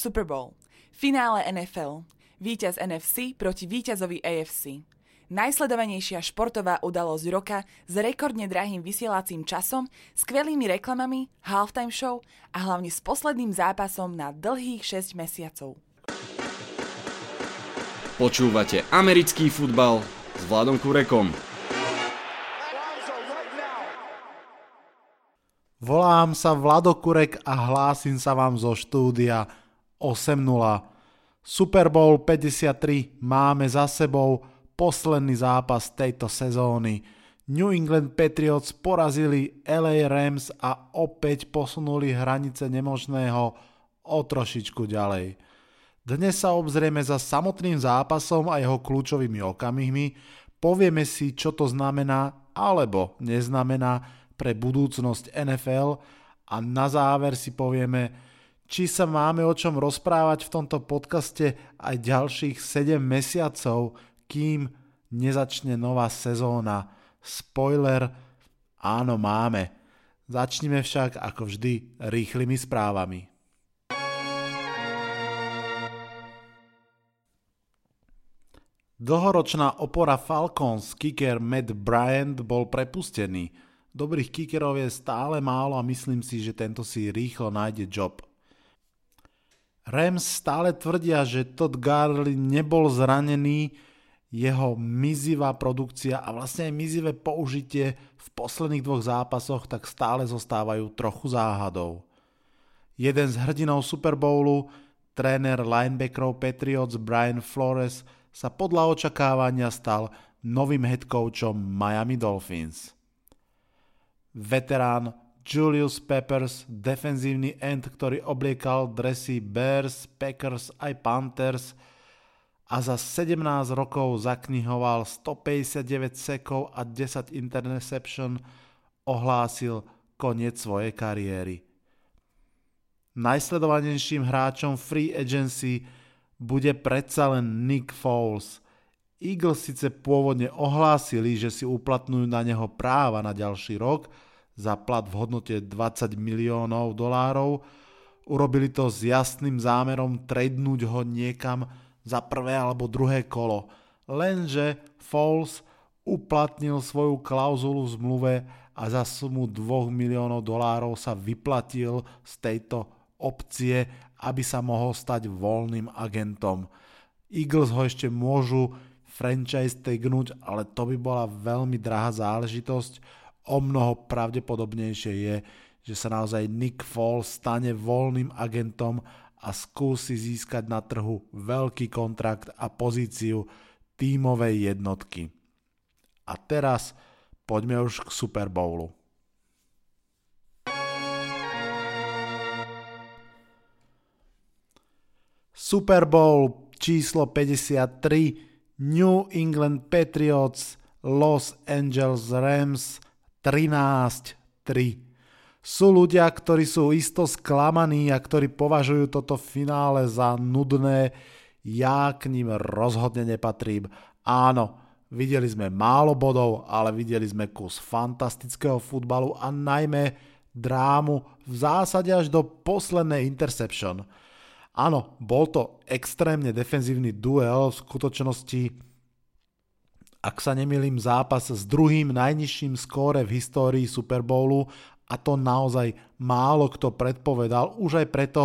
Super Bowl, finále NFL, víťaz NFC proti víťazovi AFC. Najsledovanejšia športová udalosť roka s rekordne drahým vysielacím časom, skvelými reklamami, halftime show a hlavne s posledným zápasom na dlhých 6 mesiacov. Počúvate americký futbal s Vladom Kurekom. Volám sa Vlado Kurek a hlásim sa vám zo štúdia 8.0. Super Bowl 53 máme za sebou posledný zápas tejto sezóny. New England Patriots porazili LA Rams a opäť posunuli hranice nemožného o trošičku ďalej. Dnes sa obzrieme za samotným zápasom a jeho kľúčovými okamihmi, povieme si, čo to znamená alebo neznamená pre budúcnosť NFL a na záver si povieme, či sa máme o čom rozprávať v tomto podcaste aj ďalších 7 mesiacov, kým nezačne nová sezóna. Spoiler, áno máme. Začnime však ako vždy rýchlymi správami. Dlhoročná opora Falcons kicker Matt Bryant bol prepustený – Dobrých kickerov je stále málo a myslím si, že tento si rýchlo nájde job. Rams stále tvrdia, že Todd Gurley nebol zranený, jeho mizivá produkcia a vlastne aj mizivé použitie v posledných dvoch zápasoch tak stále zostávajú trochu záhadou. Jeden z hrdinov Super Bowlu, tréner linebackerov Patriots Brian Flores sa podľa očakávania stal novým head coachom Miami Dolphins veterán Julius Peppers, defenzívny end, ktorý obliekal dresy Bears, Packers aj Panthers a za 17 rokov zaknihoval 159 sekov a 10 interception, ohlásil koniec svojej kariéry. Najsledovanejším hráčom free agency bude predsa len Nick Foles. Eagles síce pôvodne ohlásili, že si uplatňujú na neho práva na ďalší rok, za plat v hodnote 20 miliónov dolárov. Urobili to s jasným zámerom tradenúť ho niekam za prvé alebo druhé kolo. Lenže Falls uplatnil svoju klauzulu v zmluve a za sumu 2 miliónov dolárov sa vyplatil z tejto opcie, aby sa mohol stať voľným agentom. Eagles ho ešte môžu franchise tagnúť, ale to by bola veľmi drahá záležitosť o mnoho pravdepodobnejšie je, že sa naozaj Nick Foles stane voľným agentom a skúsi získať na trhu veľký kontrakt a pozíciu tímovej jednotky. A teraz poďme už k Super Bowlu. Super Bowl číslo 53 New England Patriots Los Angeles Rams 13-3. Sú ľudia, ktorí sú isto sklamaní a ktorí považujú toto finále za nudné. Ja k ním rozhodne nepatrím. Áno, videli sme málo bodov, ale videli sme kus fantastického futbalu a najmä drámu v zásade až do poslednej interception. Áno, bol to extrémne defenzívny duel, v skutočnosti ak sa nemýlim, zápas s druhým najnižším skóre v histórii Super Bowlu a to naozaj málo kto predpovedal, už aj preto,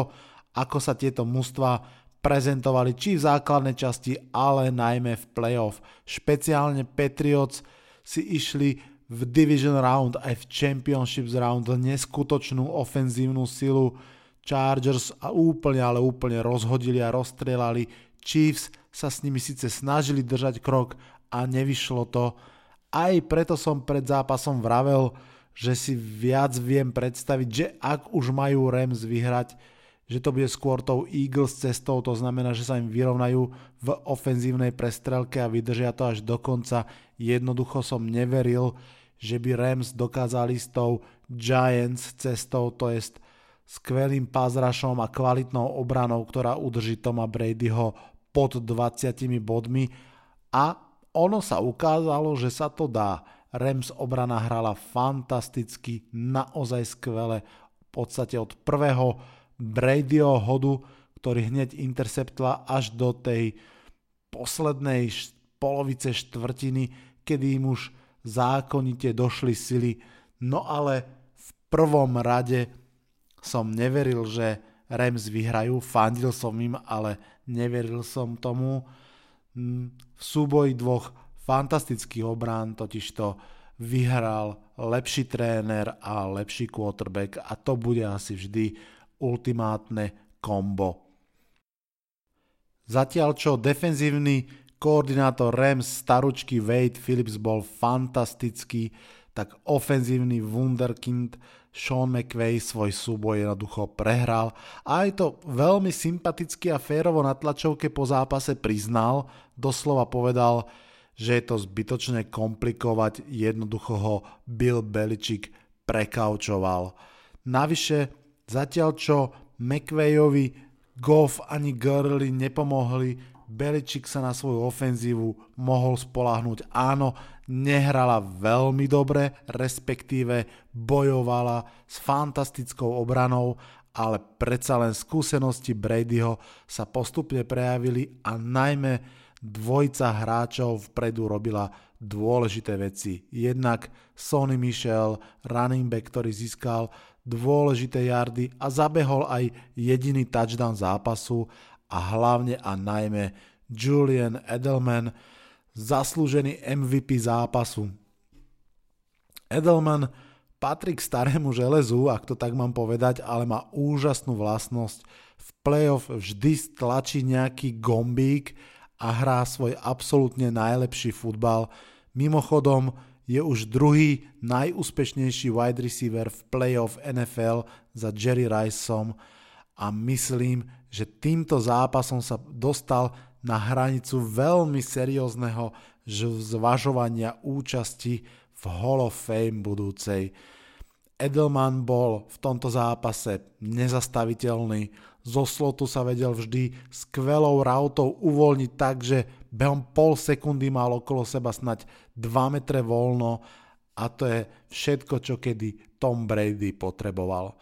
ako sa tieto mužstva prezentovali či v základnej časti, ale najmä v playoff. Špeciálne Patriots si išli v Division Round aj v Championships Round neskutočnú ofenzívnu silu Chargers a úplne, ale úplne rozhodili a rozstrelali. Chiefs sa s nimi síce snažili držať krok, a nevyšlo to. Aj preto som pred zápasom vravel, že si viac viem predstaviť, že ak už majú Rams vyhrať, že to bude skôr tou Eagles cestou, to znamená, že sa im vyrovnajú v ofenzívnej prestrelke a vydržia to až do konca. Jednoducho som neveril, že by Rams dokázali s tou Giants cestou, to jest skvelým pázrašom a kvalitnou obranou, ktorá udrží Toma Bradyho pod 20 bodmi a ono sa ukázalo, že sa to dá. Rams obrana hrala fantasticky, naozaj skvele, v podstate od prvého Bradyho hodu, ktorý hneď interceptoval až do tej poslednej polovice štvrtiny, kedy im už zákonite došli sily. No ale v prvom rade som neveril, že Rams vyhrajú, fandil som im, ale neveril som tomu. V súboji dvoch fantastických obrán totižto vyhral lepší tréner a lepší quarterback a to bude asi vždy ultimátne kombo. Zatiaľ čo defenzívny koordinátor Rams staručky Wade Phillips bol fantastický, tak ofenzívny wunderkind Sean McVay svoj súboj jednoducho prehral a aj to veľmi sympaticky a férovo na tlačovke po zápase priznal, doslova povedal, že je to zbytočne komplikovať, jednoducho ho Bill Belichick prekaučoval. Navyše, zatiaľ čo McVayovi Goff ani Gurley nepomohli, Beličik sa na svoju ofenzívu mohol spolahnúť. Áno, nehrala veľmi dobre, respektíve bojovala s fantastickou obranou, ale predsa len skúsenosti Bradyho sa postupne prejavili a najmä dvojica hráčov vpredu robila dôležité veci. Jednak Sonny Michel, running back, ktorý získal dôležité jardy a zabehol aj jediný touchdown zápasu a hlavne a najmä Julian Edelman, zaslúžený MVP zápasu. Edelman patrí k starému železu, ak to tak mám povedať, ale má úžasnú vlastnosť. V playoff vždy stlačí nejaký gombík a hrá svoj absolútne najlepší futbal. Mimochodom, je už druhý najúspešnejší wide receiver v playoff NFL za Jerry Riceom a myslím, že týmto zápasom sa dostal na hranicu veľmi seriózneho zvažovania účasti v Hall of Fame budúcej. Edelman bol v tomto zápase nezastaviteľný, zo slotu sa vedel vždy skvelou rautou uvoľniť tak, že behom pol sekundy mal okolo seba snať 2 metre voľno a to je všetko, čo kedy Tom Brady potreboval.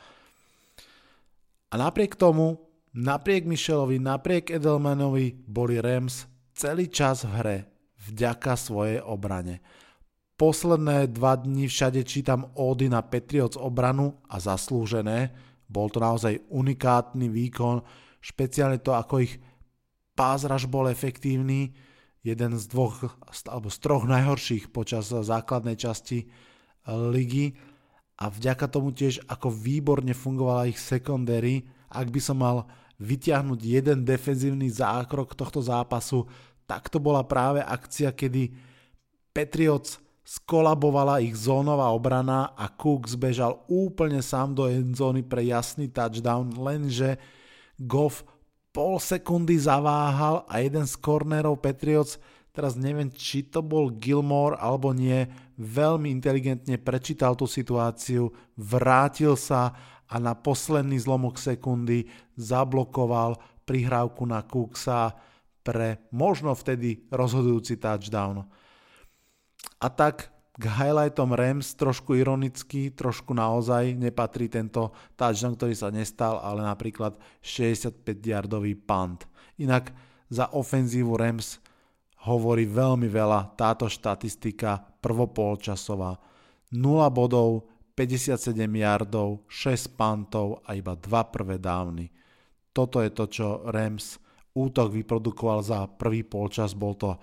A napriek tomu Napriek Michelovi, napriek Edelmanovi boli Rams celý čas v hre vďaka svojej obrane. Posledné dva dni všade čítam ódy na Patriots obranu a zaslúžené. Bol to naozaj unikátny výkon, špeciálne to, ako ich pázraž bol efektívny, jeden z dvoch alebo z troch najhorších počas základnej časti ligy a vďaka tomu tiež ako výborne fungovala ich secondary, ak by som mal vyťahnuť jeden defenzívny zákrok tohto zápasu, tak to bola práve akcia, kedy Patriots skolabovala ich zónová obrana a Cooks bežal úplne sám do endzóny pre jasný touchdown, lenže Goff pol sekundy zaváhal a jeden z kornerov Patriots, teraz neviem, či to bol Gilmore alebo nie, veľmi inteligentne prečítal tú situáciu, vrátil sa a na posledný zlomok sekundy zablokoval prihrávku na Cooksa pre možno vtedy rozhodujúci touchdown. A tak k highlightom Rams trošku ironicky, trošku naozaj nepatrí tento touchdown, ktorý sa nestal, ale napríklad 65-yardový punt. Inak za ofenzívu Rams hovorí veľmi veľa táto štatistika prvopolčasová. 0 bodov, 57 yardov, 6 pantov a iba 2 prvé dávny. Toto je to, čo Rams útok vyprodukoval za prvý polčas, bol to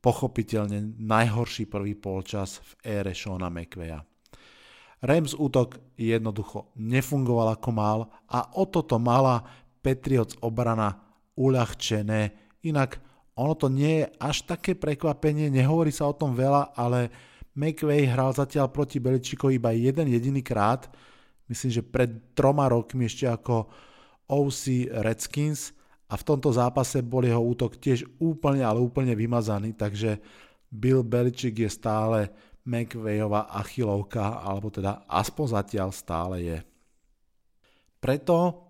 pochopiteľne najhorší prvý polčas v ére Shona McVeya. Rams útok jednoducho nefungoval ako mal a o toto mala Patriots obrana uľahčené. Inak ono to nie je až také prekvapenie, nehovorí sa o tom veľa, ale McVay hral zatiaľ proti Beličikovi iba jeden jediný krát, myslím, že pred troma rokmi ešte ako OC Redskins a v tomto zápase bol jeho útok tiež úplne, ale úplne vymazaný, takže Bill Beličik je stále McVayová achilovka, alebo teda aspoň zatiaľ stále je. Preto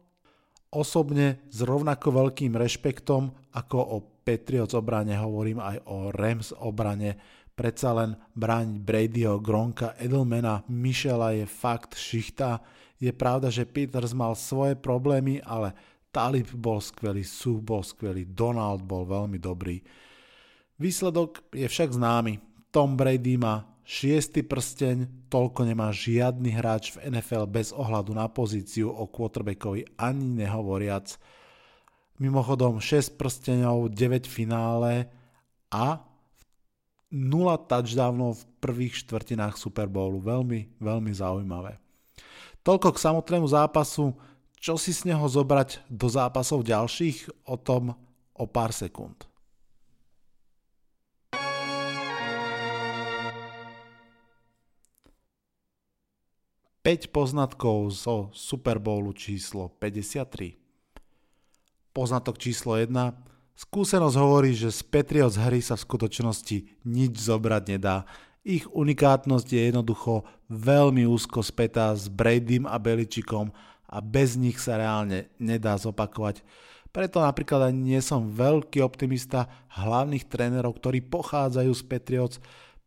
osobne s rovnako veľkým rešpektom ako o Patriots obrane hovorím aj o Rams obrane predsa len brániť Bradyho, Gronka, Edelmana, Michela je fakt šichta. Je pravda, že Peters mal svoje problémy, ale Talib bol skvelý, Suh bol skvelý, Donald bol veľmi dobrý. Výsledok je však známy. Tom Brady má šiestý prsteň, toľko nemá žiadny hráč v NFL bez ohľadu na pozíciu o quarterbackovi ani nehovoriac. Mimochodom 6 prsteňov, 9 finále a 0 touchdownov v prvých štvrtinách Super Bowlu. Veľmi, veľmi zaujímavé. Toľko k samotnému zápasu. Čo si z neho zobrať do zápasov ďalších, o tom o pár sekúnd. Päť poznatkov zo Super Bowlu číslo 53. Poznatok číslo 1. Skúsenosť hovorí, že z Patriots hry sa v skutočnosti nič zobrať nedá. Ich unikátnosť je jednoducho veľmi úzko spätá s Bradym a Beličikom a bez nich sa reálne nedá zopakovať. Preto napríklad ani nie som veľký optimista hlavných trénerov, ktorí pochádzajú z Patriots,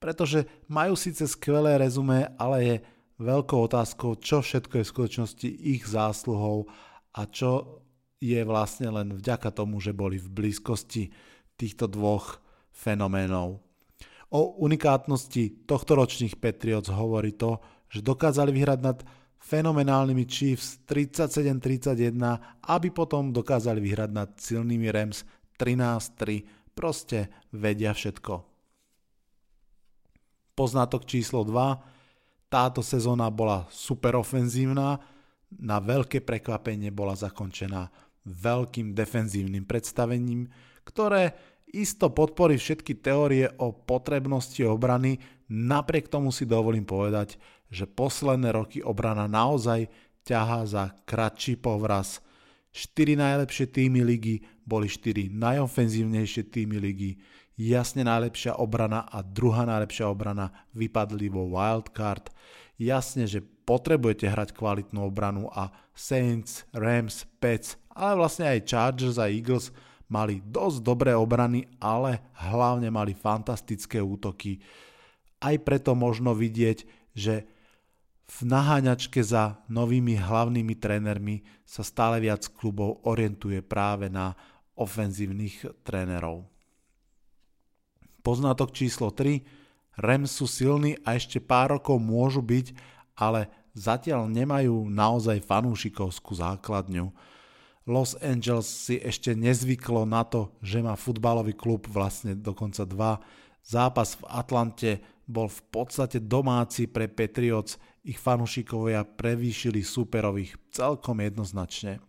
pretože majú síce skvelé rezumé, ale je veľkou otázkou, čo všetko je v skutočnosti ich zásluhou a čo je vlastne len vďaka tomu, že boli v blízkosti týchto dvoch fenoménov. O unikátnosti tohtoročných Patriots hovorí to, že dokázali vyhrať nad fenomenálnymi Chiefs 37-31, aby potom dokázali vyhrať nad silnými Rams 13-3. Proste vedia všetko. Poznatok číslo 2. Táto sezóna bola super ofenzívna, na veľké prekvapenie bola zakončená veľkým defenzívnym predstavením, ktoré isto podporí všetky teórie o potrebnosti obrany, napriek tomu si dovolím povedať, že posledné roky obrana naozaj ťahá za kratší povraz. 4 najlepšie týmy ligy boli 4 najofenzívnejšie týmy ligy, jasne najlepšia obrana a druhá najlepšia obrana vypadli vo wildcard. Jasne, že potrebujete hrať kvalitnú obranu a Saints, Rams, Pets, ale vlastne aj Chargers a Eagles mali dosť dobré obrany, ale hlavne mali fantastické útoky. Aj preto možno vidieť, že v naháňačke za novými hlavnými trénermi sa stále viac klubov orientuje práve na ofenzívnych trénerov. Poznatok číslo 3. Rams sú silní a ešte pár rokov môžu byť, ale zatiaľ nemajú naozaj fanúšikovskú základňu. Los Angeles si ešte nezvyklo na to, že má futbalový klub vlastne dokonca dva. Zápas v Atlante bol v podstate domáci pre Patriots, ich fanúšikovia prevýšili superových celkom jednoznačne.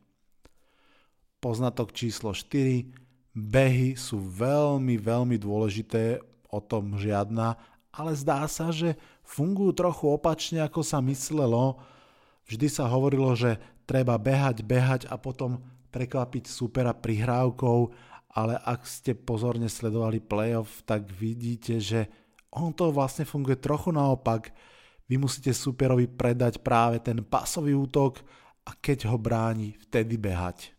Poznatok číslo 4. Behy sú veľmi, veľmi dôležité, o tom žiadna, ale zdá sa, že fungujú trochu opačne, ako sa myslelo. Vždy sa hovorilo, že treba behať, behať a potom prekvapiť supera prihrávkou, ale ak ste pozorne sledovali playoff, tak vidíte, že on to vlastne funguje trochu naopak vy musíte superovi predať práve ten pasový útok a keď ho bráni, vtedy behať.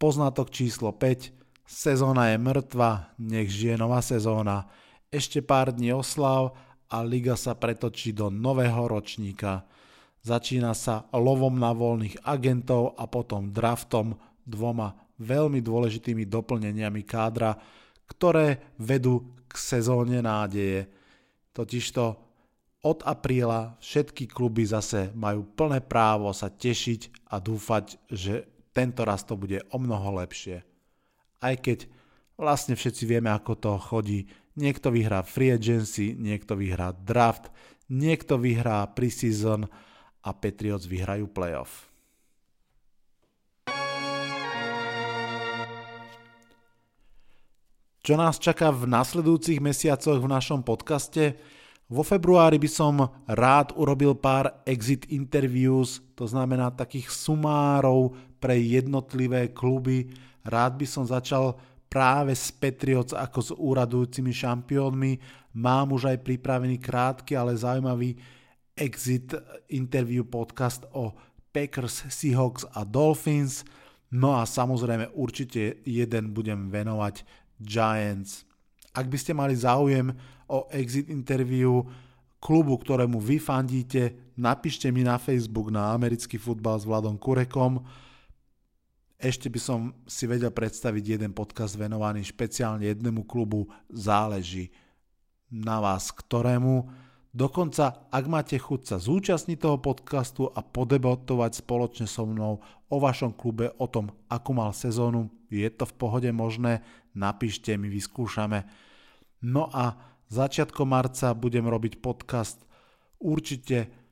Poznatok číslo 5. Sezóna je mŕtva, nech žije nová sezóna. Ešte pár dní oslav a liga sa pretočí do nového ročníka. Začína sa lovom na voľných agentov a potom draftom dvoma veľmi dôležitými doplneniami kádra, ktoré vedú k sezóne nádeje. Totižto od apríla všetky kluby zase majú plné právo sa tešiť a dúfať, že tento raz to bude o mnoho lepšie. Aj keď vlastne všetci vieme, ako to chodí. Niekto vyhrá free agency, niekto vyhrá draft, niekto vyhrá preseason a Patriots vyhrajú playoff. Čo nás čaká v nasledujúcich mesiacoch v našom podcaste? Vo februári by som rád urobil pár exit interviews, to znamená takých sumárov pre jednotlivé kluby. Rád by som začal práve s Patriots ako s úradujúcimi šampiónmi. Mám už aj pripravený krátky, ale zaujímavý exit interview podcast o Packers, Seahawks a Dolphins. No a samozrejme určite jeden budem venovať Giants. Ak by ste mali záujem o exit interview, klubu, ktorému vy fandíte, napíšte mi na Facebook na americký futbal s Vladom Kurekom. Ešte by som si vedel predstaviť jeden podcast venovaný špeciálne jednému klubu. Záleží na vás, ktorému. Dokonca, ak máte chuť sa zúčastniť toho podcastu a podebatovať spoločne so mnou o vašom klube, o tom, akú mal sezónu, je to v pohode možné, napíšte mi, vyskúšame. No a začiatkom marca budem robiť podcast určite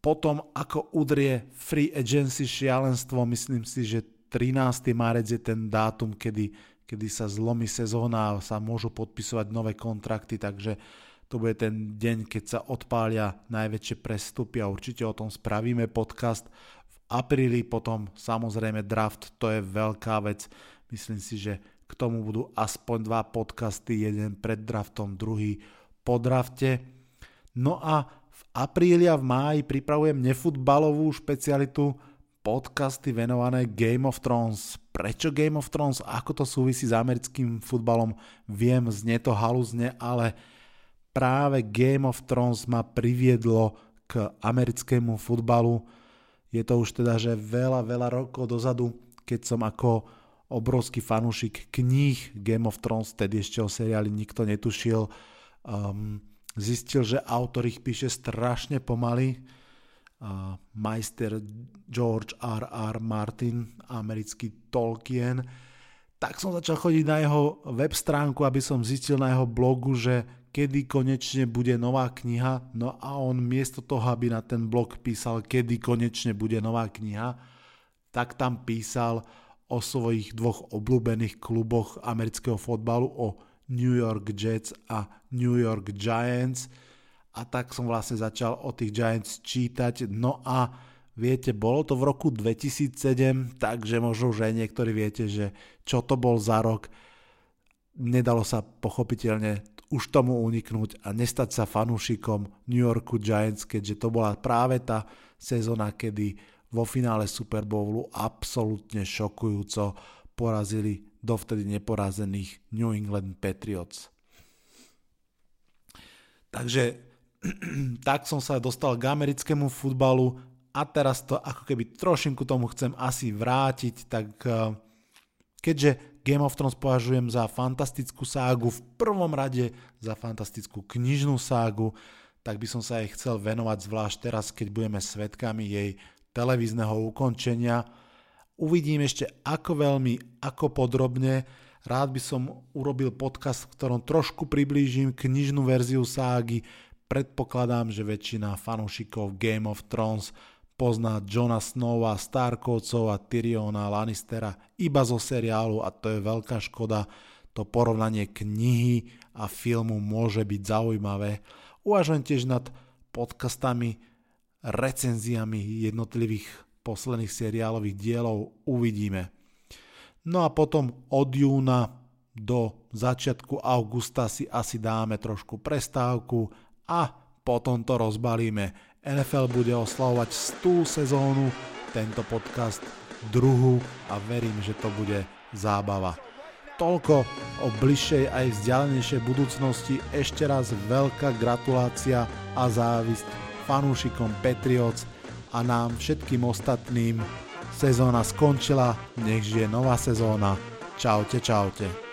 potom, ako udrie free agency šialenstvo, myslím si, že 13. marec je ten dátum, kedy, kedy sa zlomí sezóna a sa môžu podpisovať nové kontrakty, takže to bude ten deň, keď sa odpália najväčšie prestupy a určite o tom spravíme podcast. V apríli potom samozrejme draft, to je veľká vec. Myslím si, že k tomu budú aspoň dva podcasty, jeden pred draftom, druhý po drafte. No a apríli a v máji pripravujem nefutbalovú špecialitu podcasty venované Game of Thrones. Prečo Game of Thrones? Ako to súvisí s americkým futbalom? Viem, znie to halúzne, ale práve Game of Thrones ma priviedlo k americkému futbalu. Je to už teda, že veľa, veľa rokov dozadu, keď som ako obrovský fanúšik kníh Game of Thrones, tedy ešte o seriáli nikto netušil, um, zistil, že autor ich píše strašne pomaly. Uh, majster George R. R. Martin, americký Tolkien. Tak som začal chodiť na jeho web stránku, aby som zistil na jeho blogu, že kedy konečne bude nová kniha, no a on miesto toho, aby na ten blog písal, kedy konečne bude nová kniha, tak tam písal o svojich dvoch obľúbených kluboch amerického fotbalu, o New York Jets a New York Giants. A tak som vlastne začal o tých Giants čítať. No a viete, bolo to v roku 2007, takže možno už aj niektorí viete, že čo to bol za rok. Nedalo sa pochopiteľne už tomu uniknúť a nestať sa fanúšikom New Yorku Giants, keďže to bola práve tá sezóna, kedy vo finále Super Bowlu absolútne šokujúco porazili dovtedy neporazených New England Patriots. Takže tak som sa dostal k americkému futbalu a teraz to ako keby trošinku tomu chcem asi vrátiť, tak eh, keďže Game of Thrones považujem za fantastickú ságu, v prvom rade za fantastickú knižnú ságu, tak by som sa jej chcel venovať zvlášť teraz, keď budeme svetkami jej televízneho ukončenia. Uvidím ešte ako veľmi, ako podrobne. Rád by som urobil podcast, v ktorom trošku priblížim knižnú verziu ságy. Predpokladám, že väčšina fanúšikov Game of Thrones pozná Johna Snowa, Starkovcov a Tyriona Lannistera iba zo seriálu a to je veľká škoda. To porovnanie knihy a filmu môže byť zaujímavé. Uvažujem tiež nad podcastami, recenziami jednotlivých posledných seriálových dielov. Uvidíme. No a potom od júna do začiatku augusta si asi dáme trošku prestávku a potom to rozbalíme NFL bude oslavovať 100 sezónu, tento podcast druhú a verím, že to bude zábava. Toľko o bližšej aj vzdialenejšej budúcnosti. Ešte raz veľká gratulácia a závisť fanúšikom Patriots a nám všetkým ostatným. Sezóna skončila, nech žije nová sezóna. Čaute, čaute.